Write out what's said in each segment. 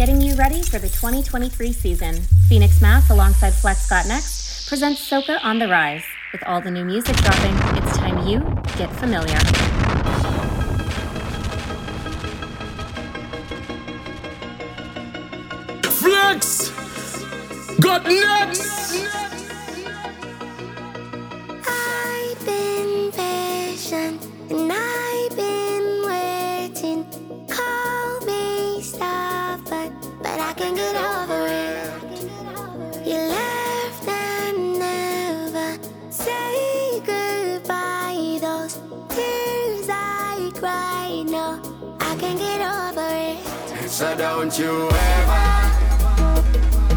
getting you ready for the 2023 season. Phoenix Mas, alongside Flexx Got Next, presents Soca on the Rise. With all the new music dropping, it's time you get familiar. Flexx! Got next! So don't you ever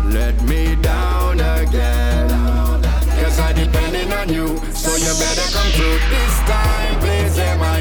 let me down again. Cause I depending on you, so you better come through this time, please, Emma.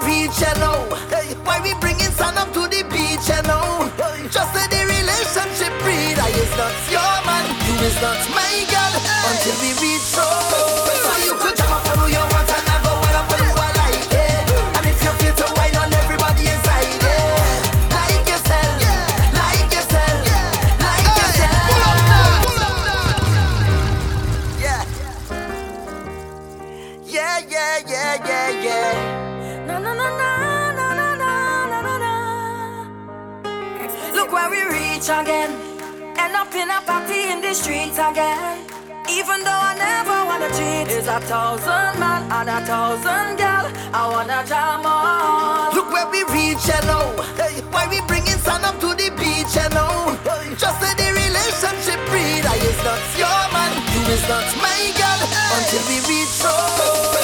we reach you? Why we bringing sun up to the beach you know? Just say the relationship breed. I is not your man, you is not my girl. Until we reach home. the streets again. Even though I never wanna cheat, it's a thousand man and a thousand girl. I wanna jam all. Look where we reach, hello. Hey. Why we bringing sun up to the beach, hello? Hey. Just say the relationship breed. I is not your man, you is not my girl. Hey. Until we reach home.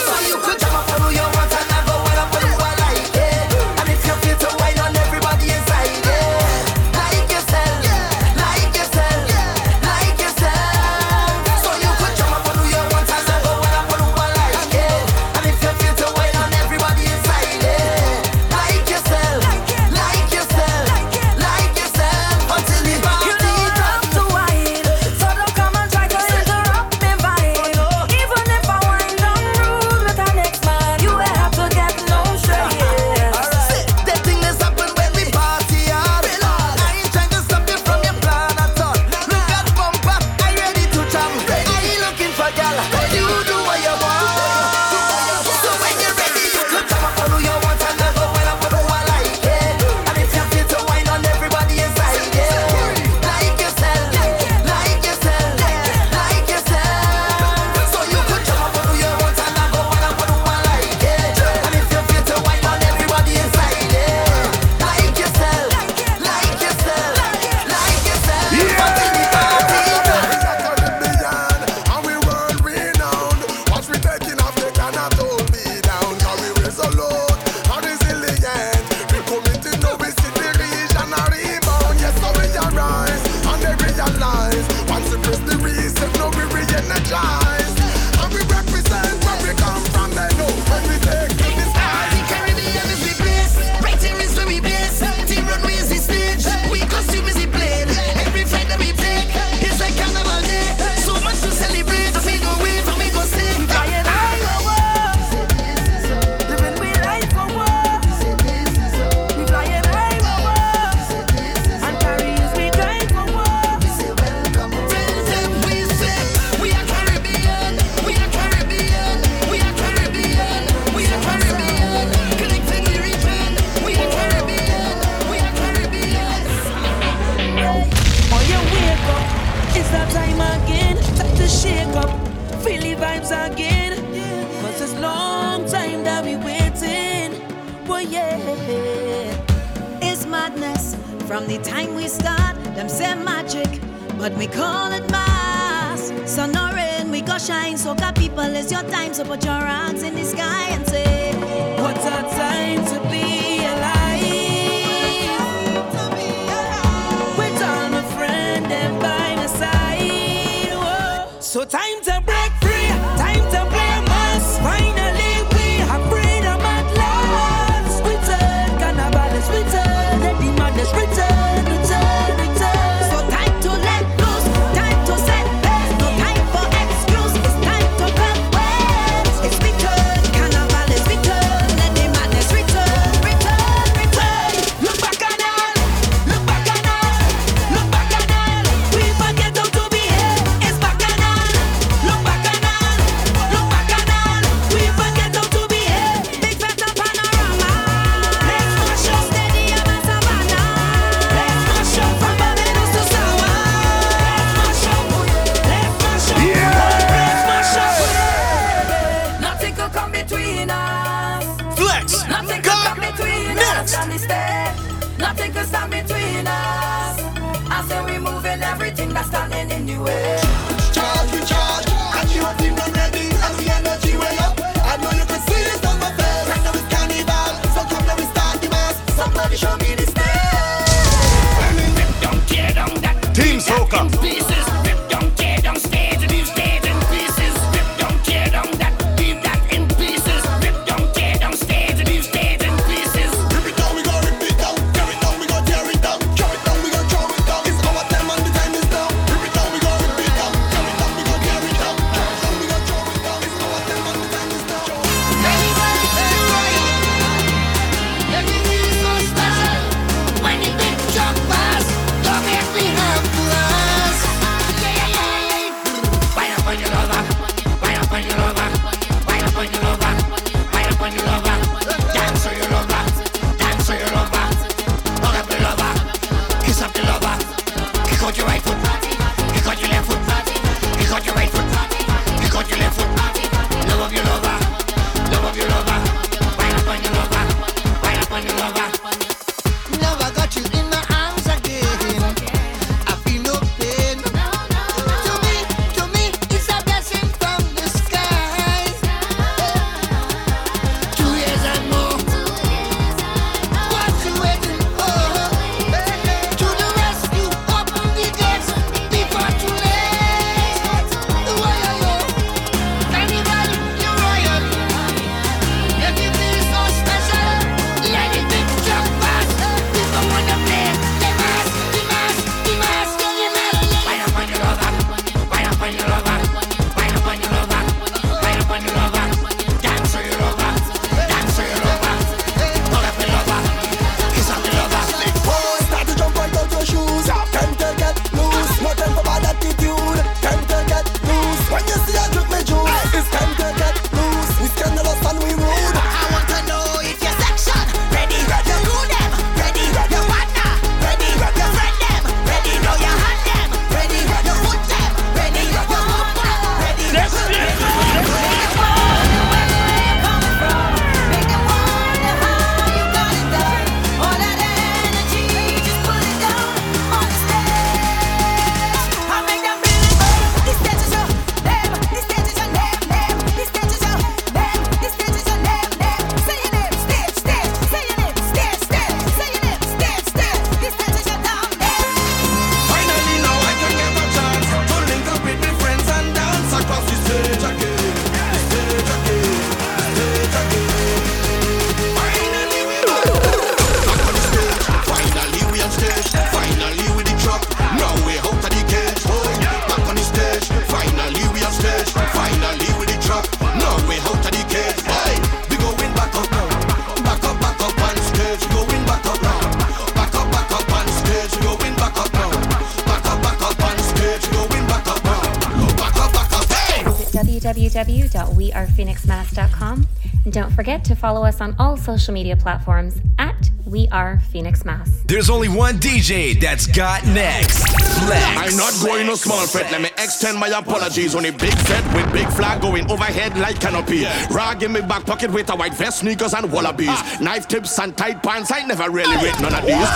social media platforms at We Are Phoenix Mas. There's only one DJ that's got next. Flexx. I'm not going no small fret. Let me extend my apologies on a big set with big flag going overhead like canopy. Rag in my back pocket with a white vest, sneakers, and wallabies. Knife tips and tight pants. I never really read none of these.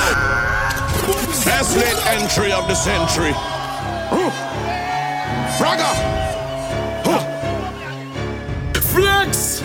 Best late entry of the century. Ooh. Flexx!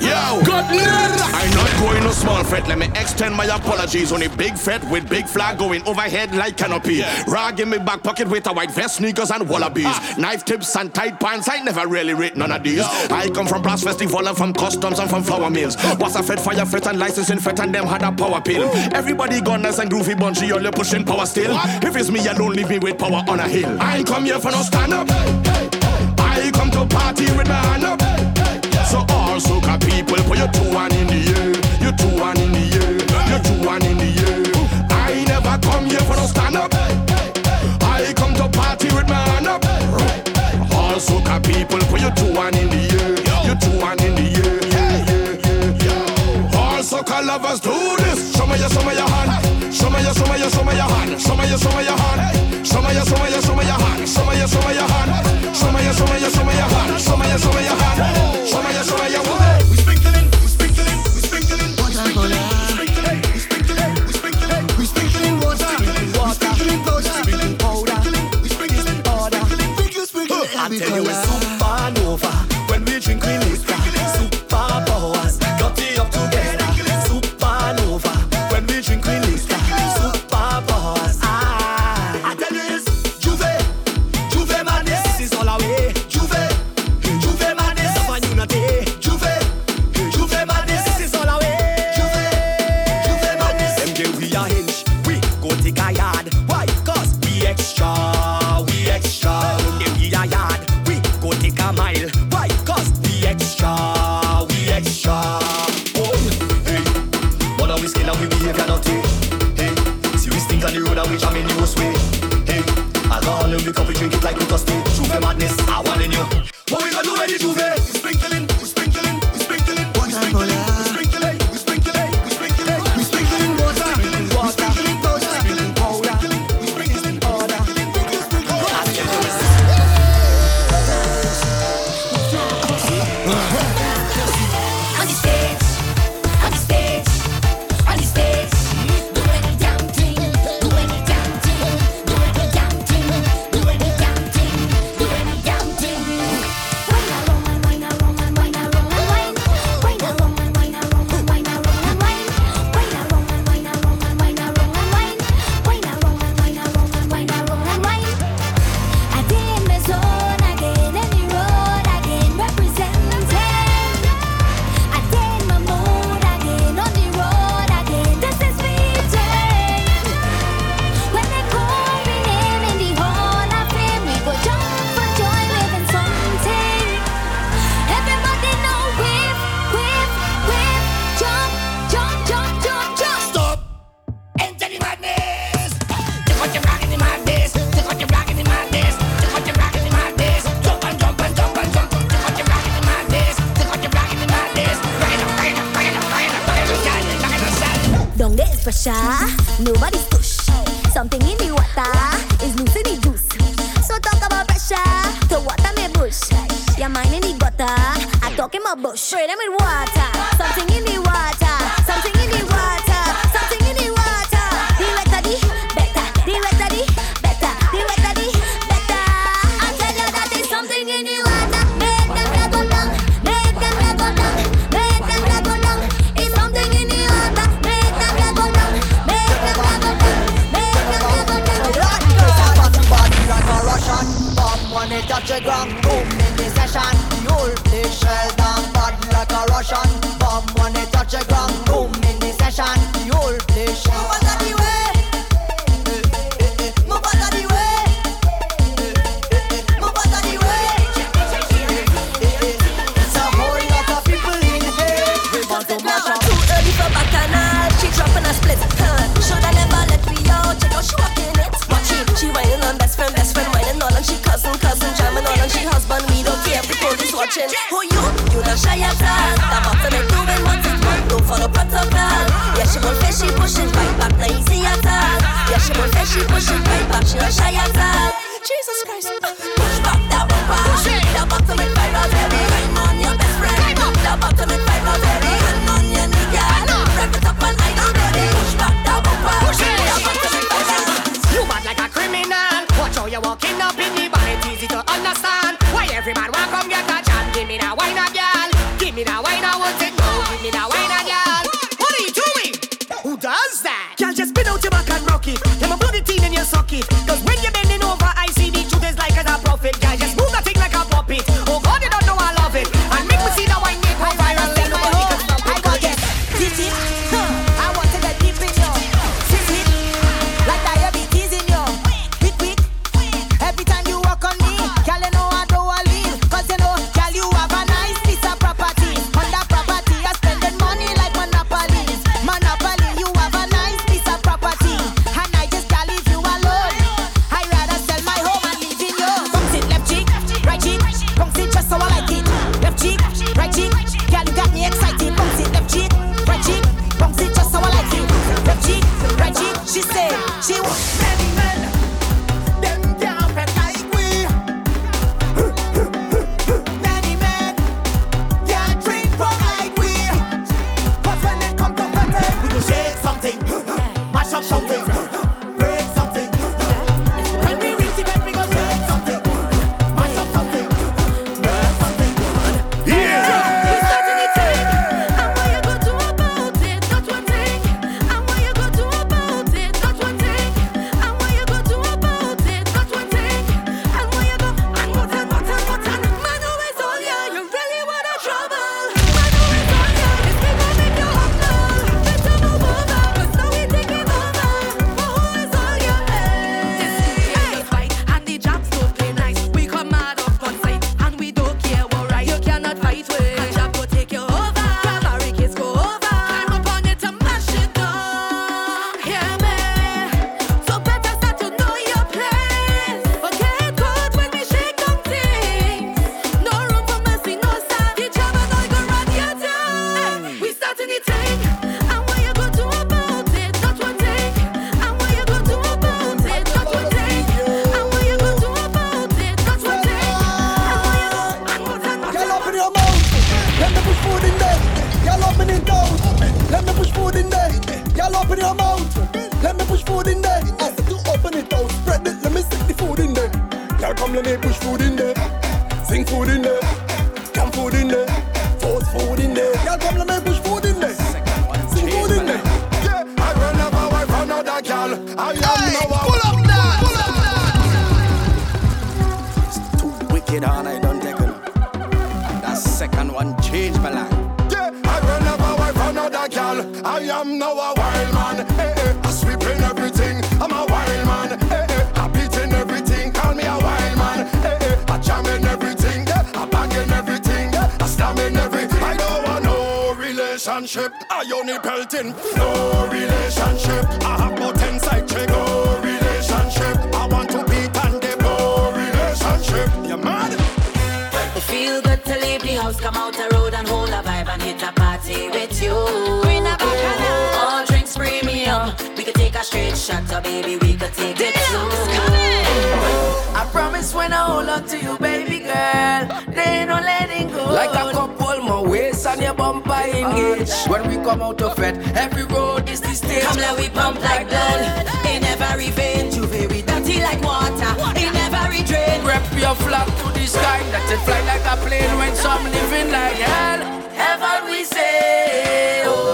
Yo! Got! I not going no small fret. Let me extend my apologies on a big fret with big flag going overhead like canopy. Yeah. Rag in my back pocket with a white vest, sneakers and wallabies. Ah. Knife tips and tight pants. I never really rate none of these. No. I come from brass festival and from customs oh. and from flower mills. Was a fed fire fit and licensing fit and them had a power pill. Ooh. Everybody gone nice and groovy bunchy, only pushing power still. What? If it's me, alone, don't leave me with power on a hill. I come here for no stand up. Hey, hey, hey. I come to party with my hand up. So Cause people put your two one in the air, you two one in the air, you two one in the air. I never come here for no stand up. I come to party with my hand up. All cause people put your two one in the air, you two one in the air. All cause lovers do this. Show me your, show me your hand. Show me your, show me your, show me your hand. Show me your, show me your. watching who you? You the shy attack. The bottom is doing what it want. Don't follow protocol. Yeah, she won't fit, she pushing right back. Now easy attack. Yeah, she won't fit, she pushing right back. She don't shy attack. Jesus Christ. Uh, push back that one back. The bottom is viral, baby. I'm on your best friend. The bottom is viral, baby. They no letting go. Like a couple, my waist and your bumper engage. Oh. When we come out of it, every road is the stage. Come let we pump like blood. In every vein, juve very dirty like water. In every drain, Wrap your flag to the sky. Let it fly like a plane when some living like hell. Heaven we say. Oh.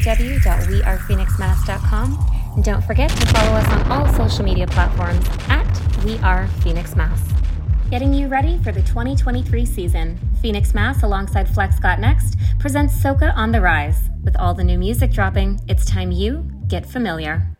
www.wearephoenixmas.com. And don't forget to follow us on all social media platforms at We Are Phoenix Mas. Getting you ready for the 2023 season, Phoenix Mas alongside Flexx Got Next presents Soca on the Rise. With all the new music dropping, it's time you get familiar.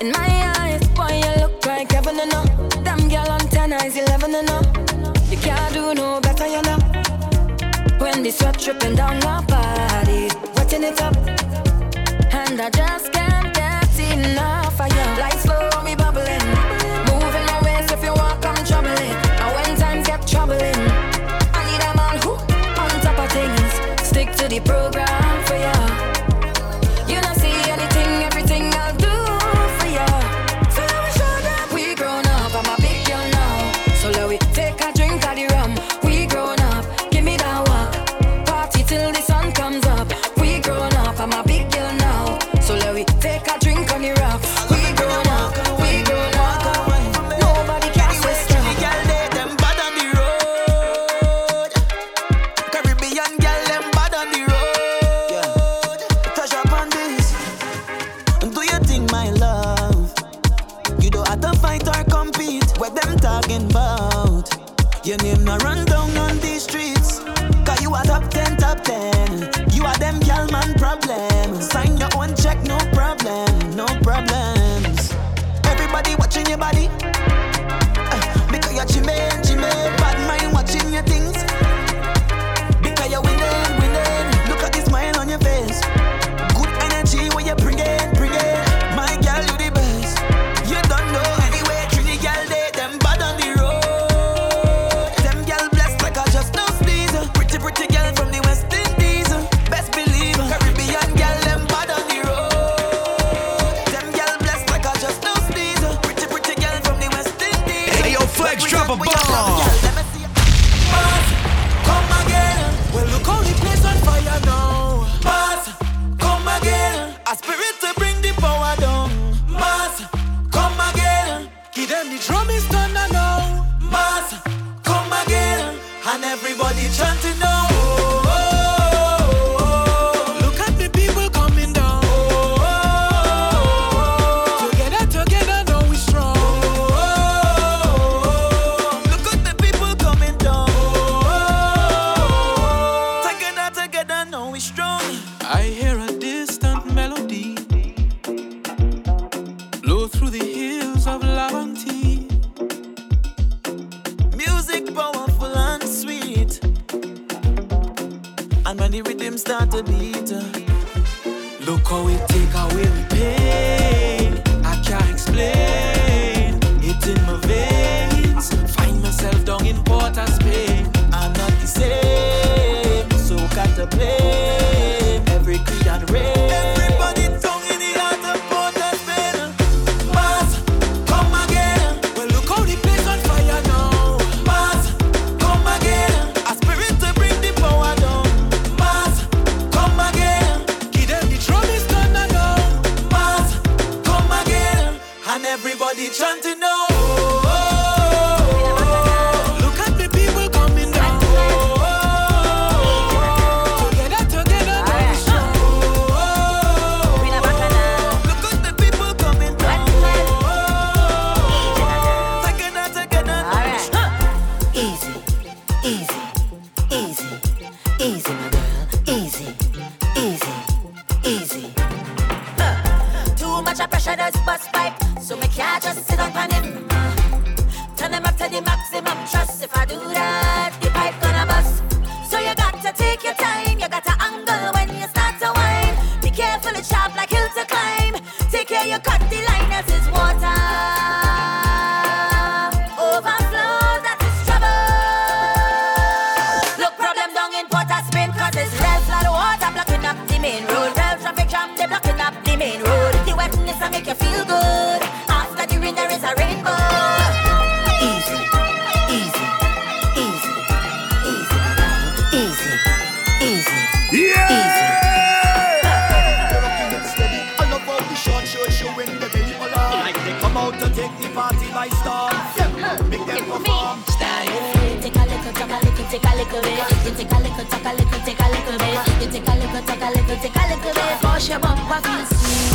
In my eyes, boy, you look like heaven and no. Damn girl on ten eyes, eleven and no. You can't do no better, you know. When the sweat dripping down my body, wetting it up, and I just can't get enough of you. Lights slow, me bubbling, moving my waist if you walk, I'm troubling. And when times get troubling, I need a man who on top of things, stick to the program.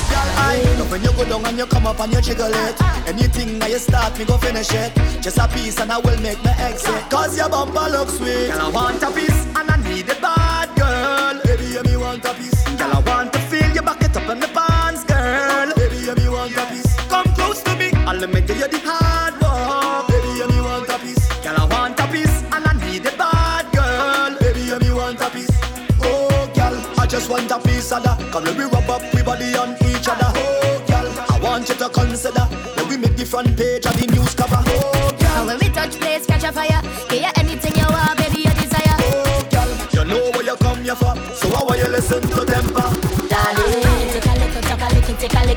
Girl, I love when you go down and you come up and you jiggle it. Anything that you start, me go finish it. Just a piece and I will make my exit. Cause your bumper looks sweet. Girl, I want a piece and I need a bad, girl. Baby, yeah, me want a piece.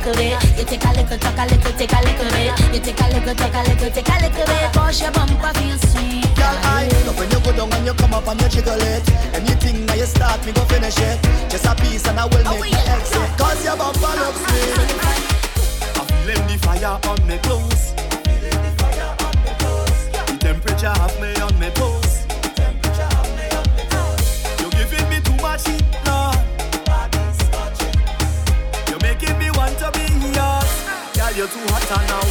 little bit, you take a little, talk a little, take a little bit, you take a little, talk a little, take a little bit, push your bumper feel sweet. Girl, I love when you go down and you come up and you jiggle it. Anything that you start, me go finish it. Just a piece and I will make oh, exit. Cause your bumper looks I know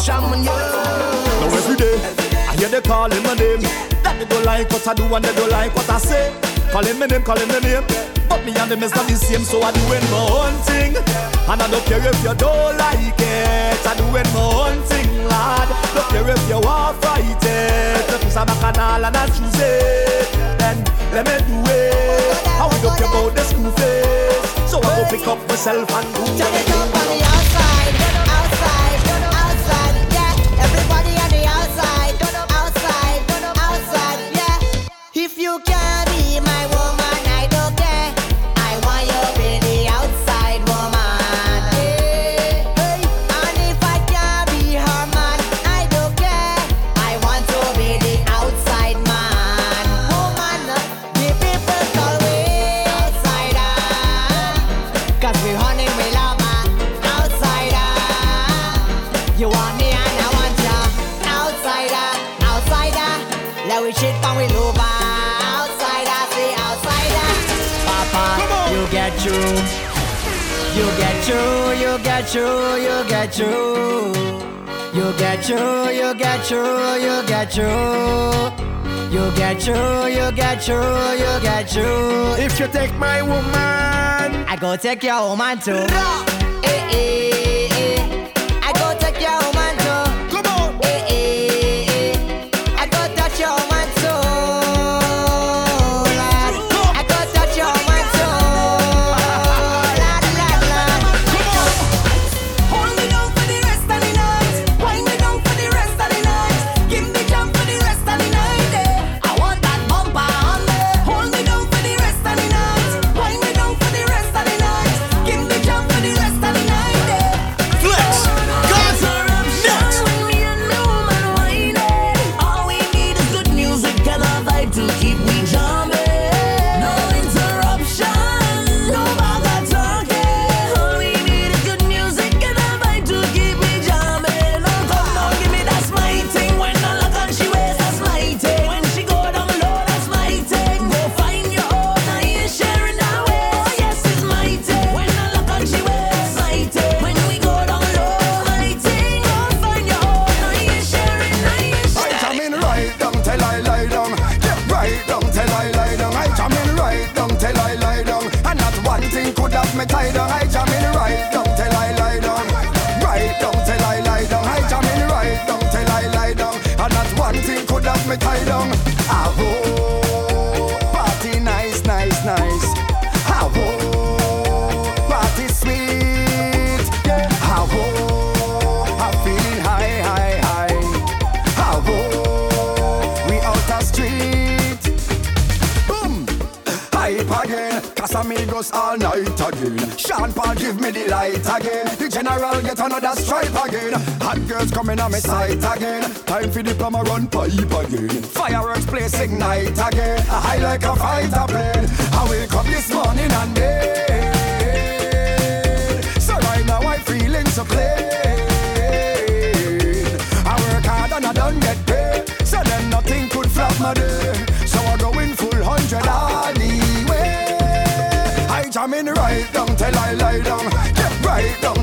shaman, yeah. Now every day, I hear they calling my name. That they don't like what I do and they don't like what I say. Calling my name, calling my name. But me and them is not the same, so I do it my own thing. And I don't care if you don't like it. I do doing my own thing, lad. Don't care if you are frightened. it. The piece of my canal and I choose it. Then let me do it. I will don't care about the school face. So I go pick up myself and do it. you, get you. You get you, you get you, you get you. You get you, you get you, you get you. If you take my woman, I go take your woman too. No.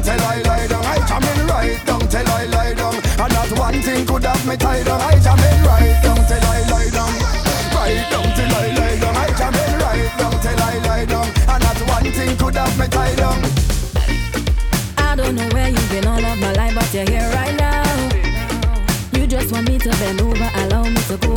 till I lie down. I jam in right down till I lie down. And not one thing could have me tied down. I jam in right down till I lie down. Right down till I lie down. I jam in right down till I lie down. And not one thing could have me tied down. I don't know where you've been all of my life, but you're here right now. You just want me to bend over, allow me to go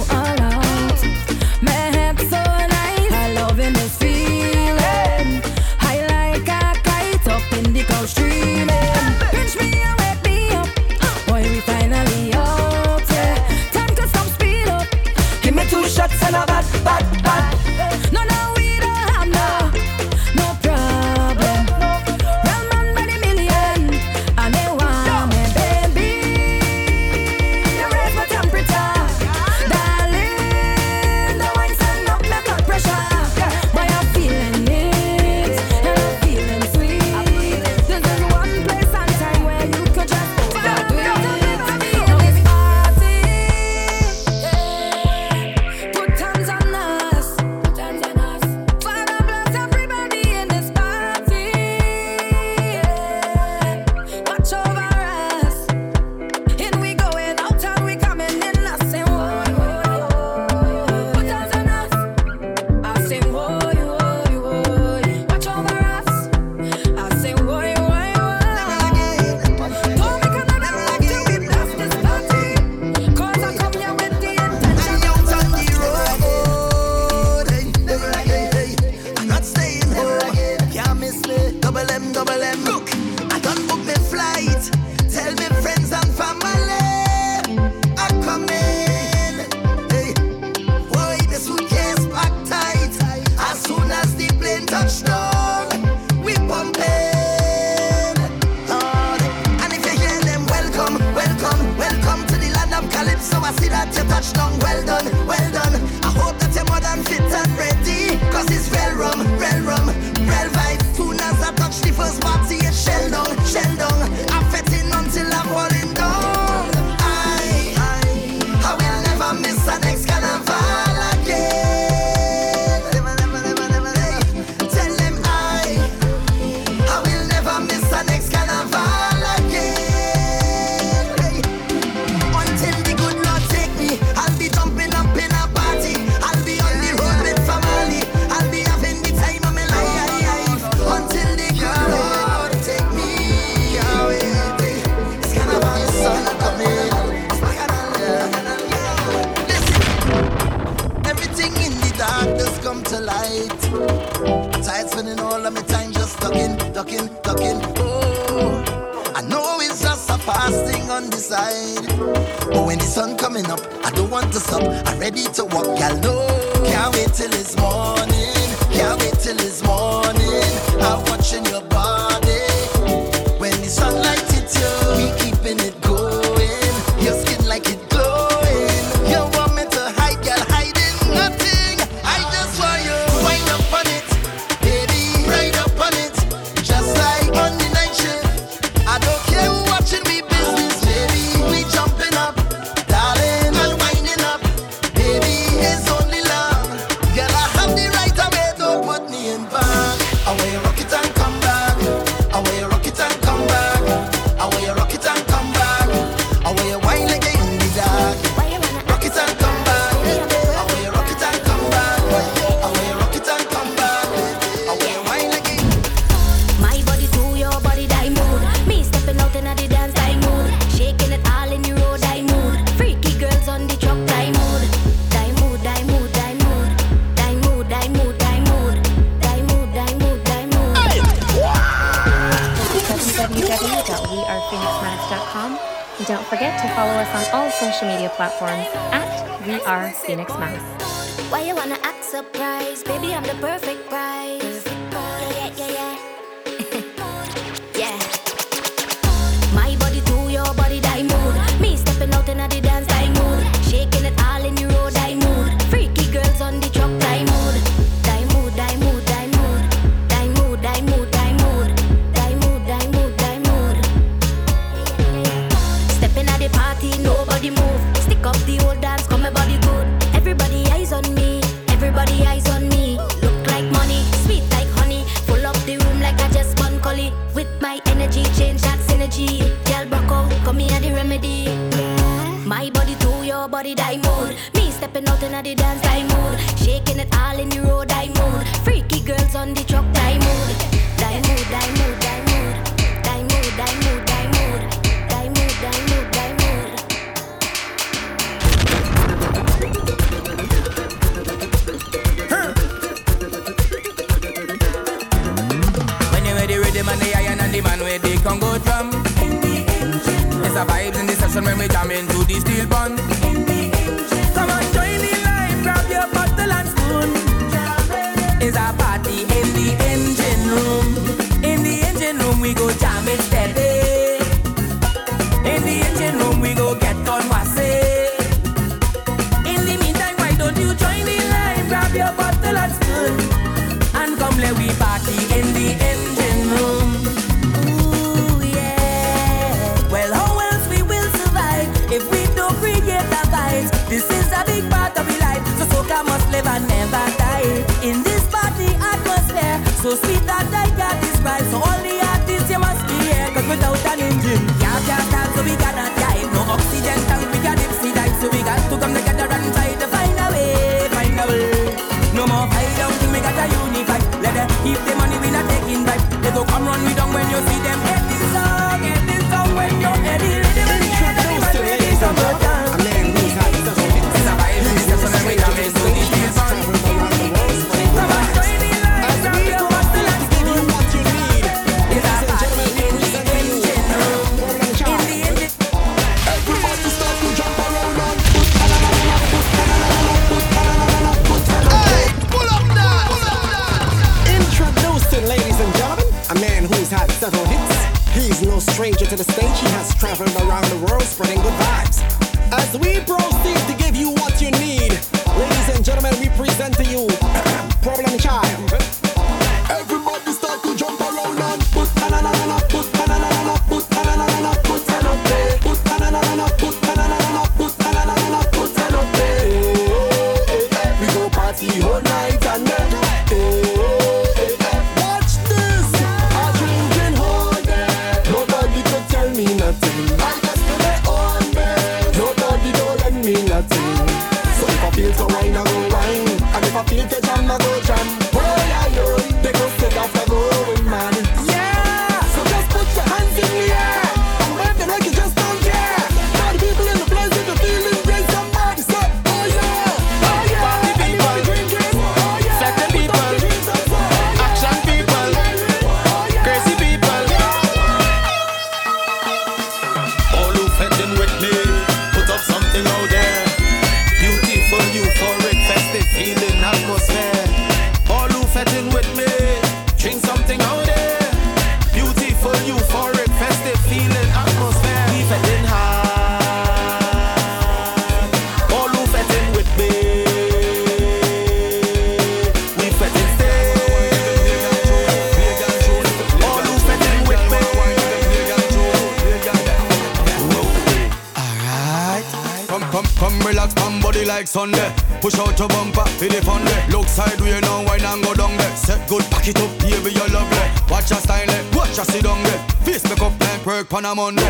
like work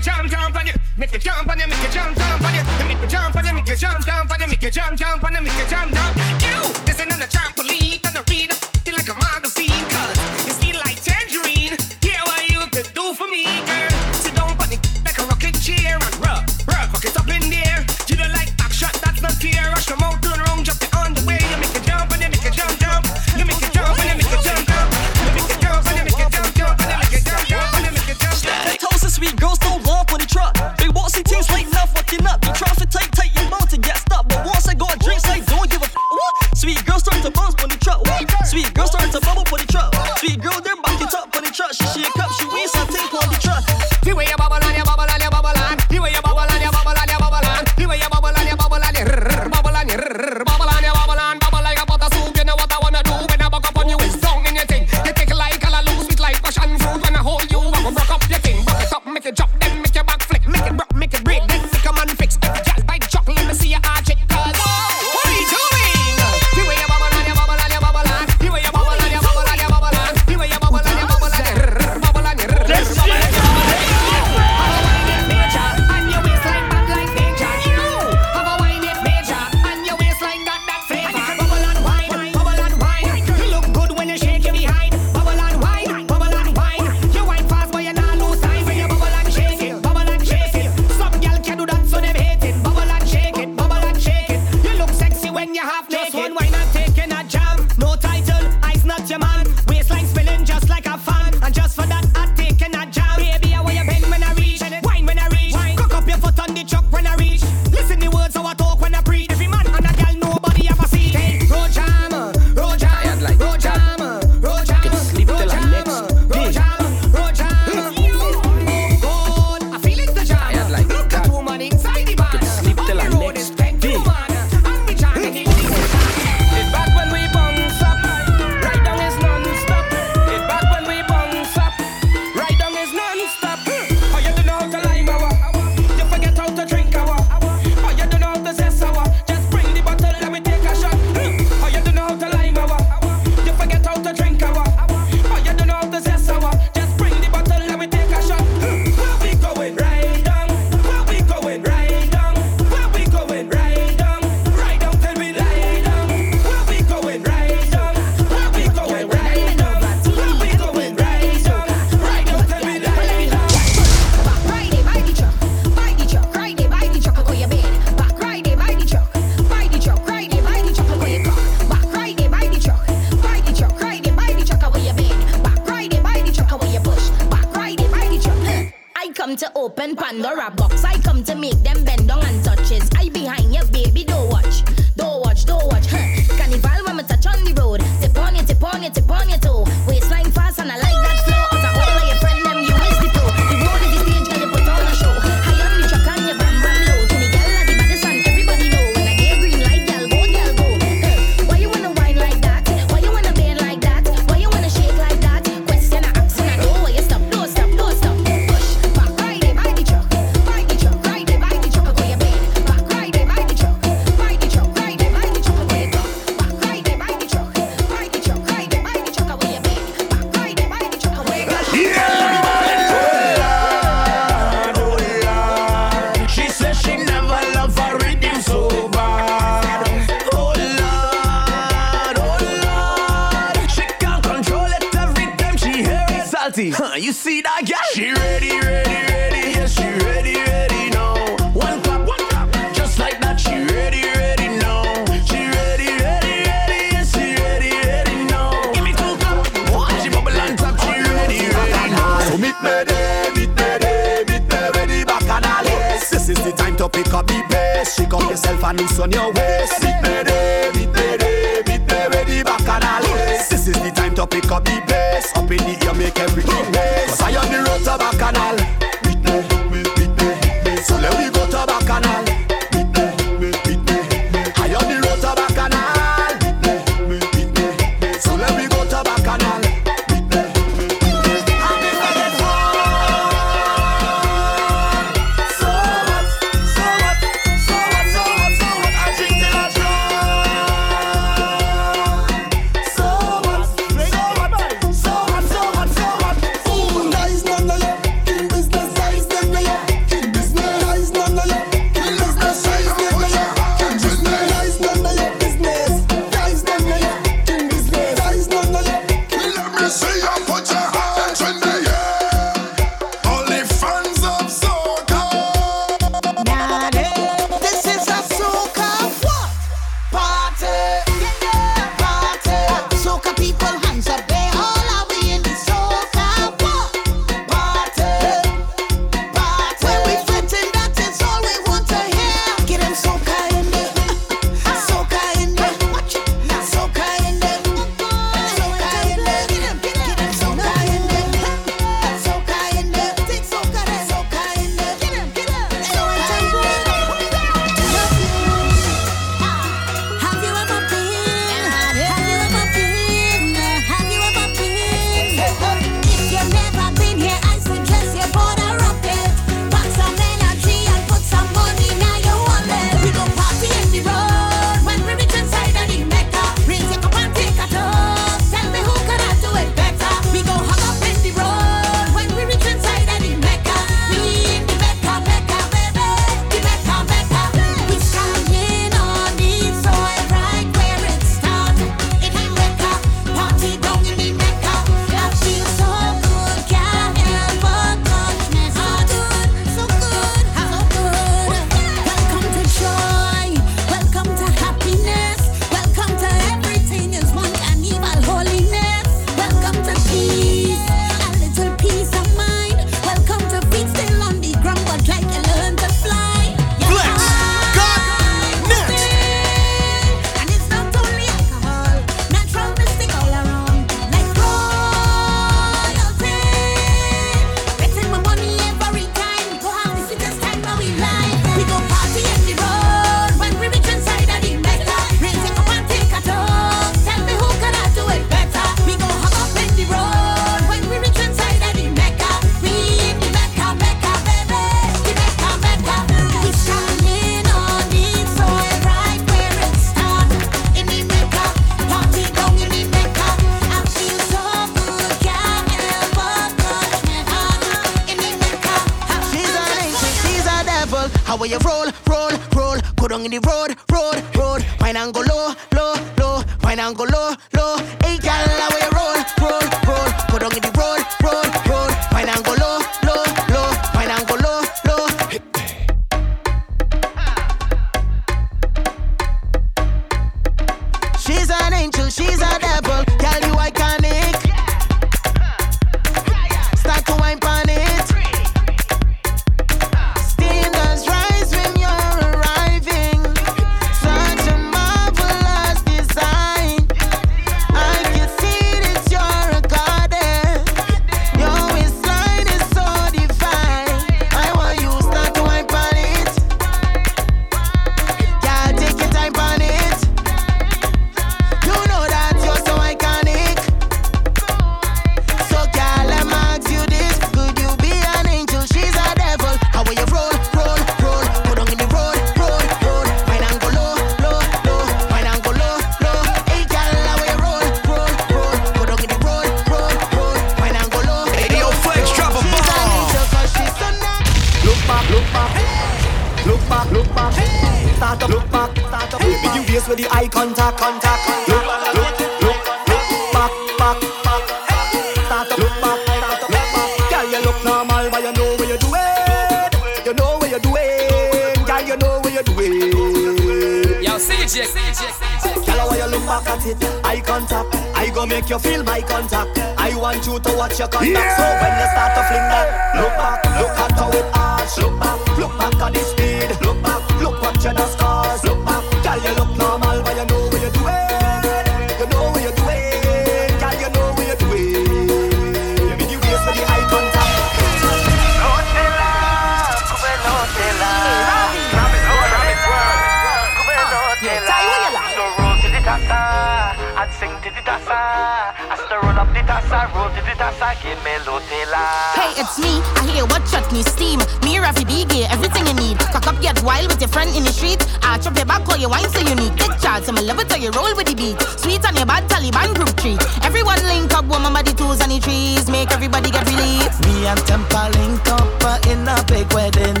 gay, everything you need. Cock up, get wild with your friend in the street. Arch up your back, call your wine so unique. Take charge, some love it till you roll with the beat. Sweet on your bad Taliban group treat. Everyone link up, woman by the twos and the trees. Make everybody get relief. Me and Tempa link up uh, in a big wedding.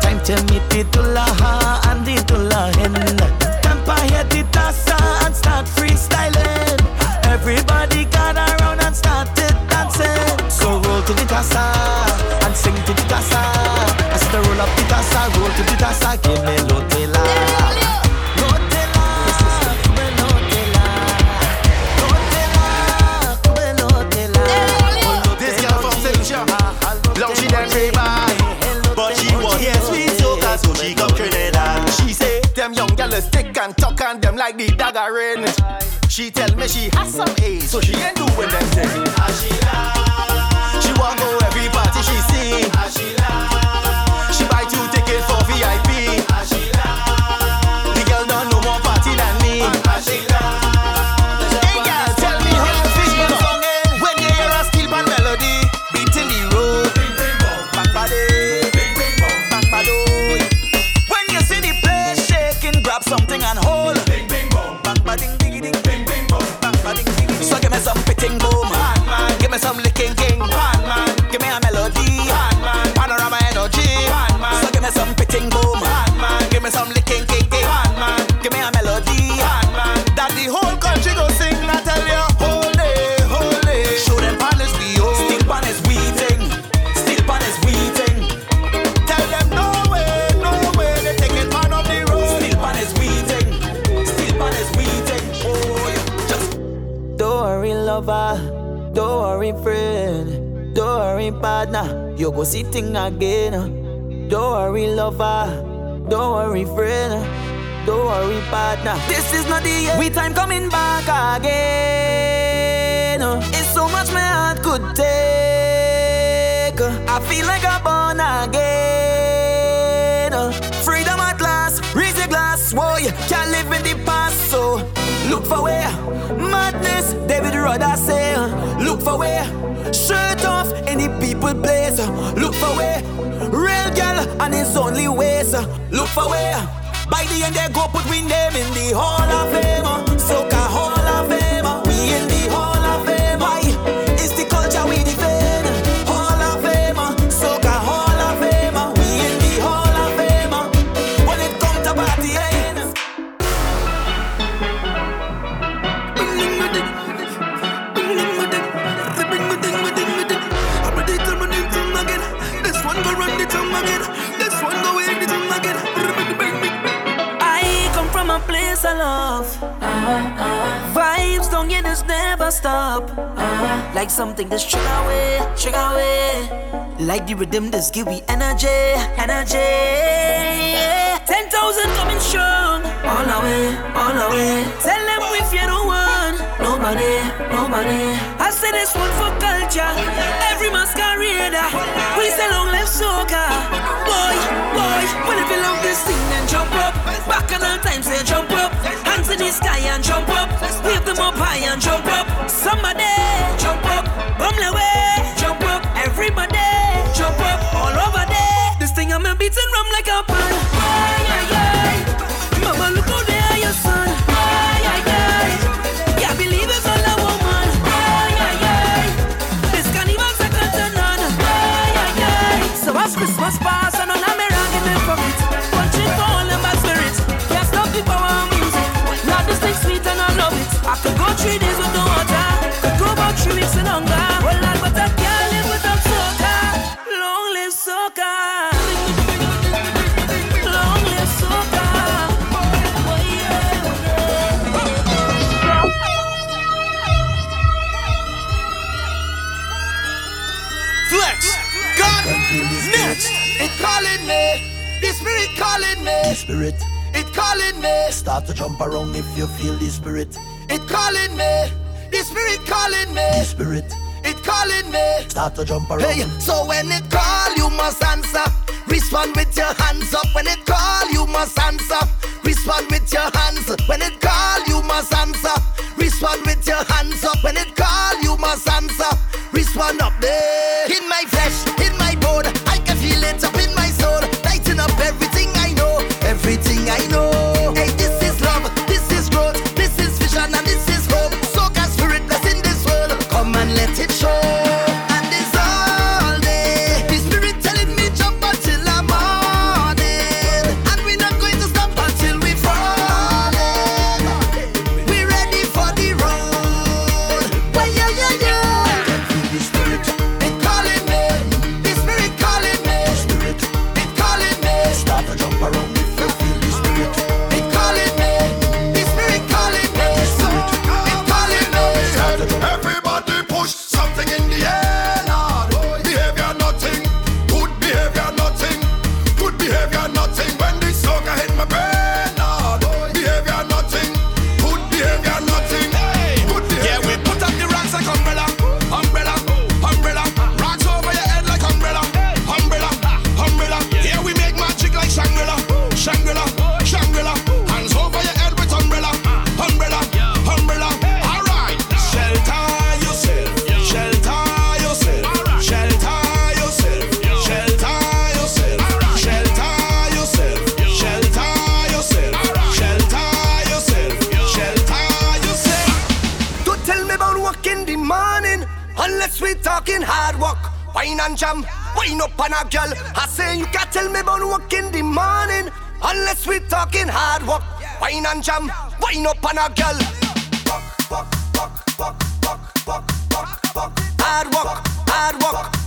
Time to meet the Tulaha and the dullahin. Tempa hit the tassa and start freestyling. Everybody gather around and started dancing. So roll to the tassa and sing to the tassa roll to the me This girl from she But she was here she Trinidad. She say, them young gals stick and talk and them like the dagger in. She tell me she has some ace, so she ain't doing them things. pussy thing again. Uh. Don't worry, lover. Don't worry, friend. Don't worry, partner. This is not the end. We time coming back again. Uh. It's so much my heart could take. Uh. I feel like I'm born again. Freedom at last. Raise your glass. Whoa, you can't live in the past. So look for where madness. David Rudder say, look for where. Should people place. Look for where real girl, and it's only ways. Look for where by the end they go put win them in the hall of fame. Soca hall of fame. Never stop. Like something that's trigger away, trigger away. Like the rhythm that's give we energy, energy. Ten thousand coming strong, all the way, all the way. Tell them if you're the one, nobody, nobody. I say this one for culture, every masquerader. We say long live soca, boy, boy. When if you love this thing, then jump up. Back in all time, say jump up. Hands in the sky and jump up. Wave them up high and jump up. Somebody jump up, bumble away, jump up. Everybody jump up, all over there. This thing I'm a beating rum like a pan. Spirit calling me. The spirit, calling me spirit, it calling me. Start to jump around if you feel the spirit. It calling me, the spirit calling me. The spirit, it calling me. Start to jump around. Hey, so when it call, you must answer. Respond with your hands up. When it call, you must answer. Respond with your hands. When it call, you must answer. Respond with your hands up. When it call, you must answer. Respond up there. We talking hard work. Wine and jam, wine up on a girl. I say you can't tell me about work in the morning unless we talking hard work. Wine and jam, wine up on a girl. Hard work, hard work. All of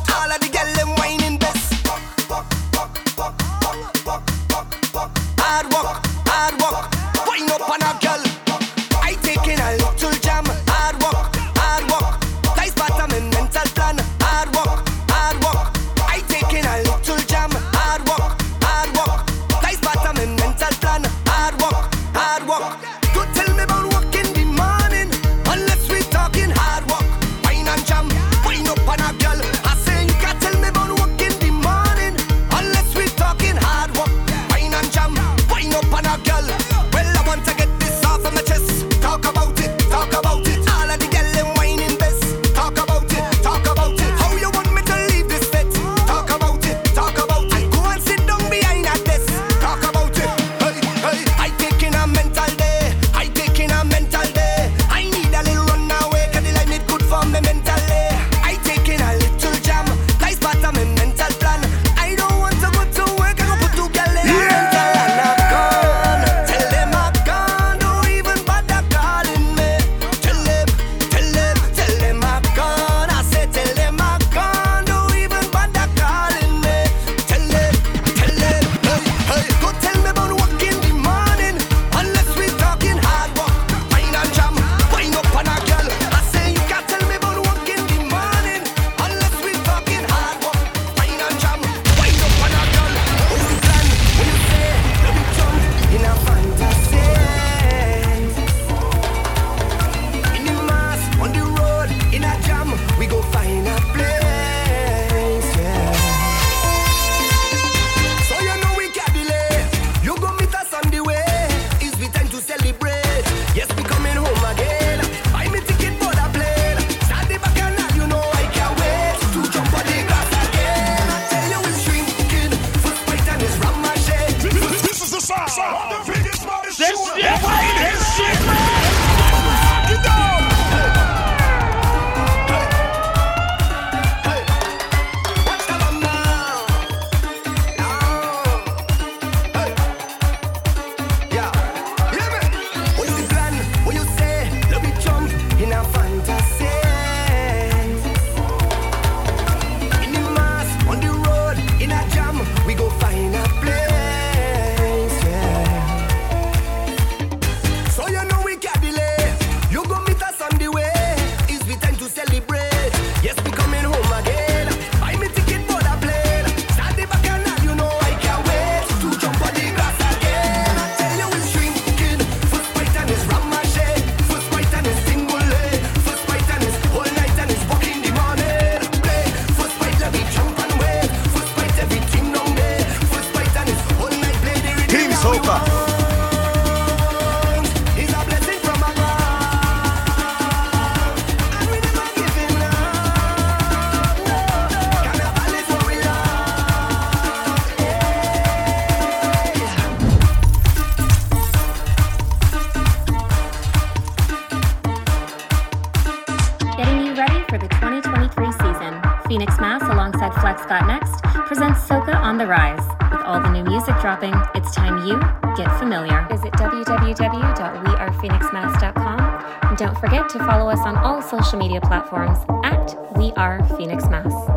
social media platforms at We Are Phoenix Mas.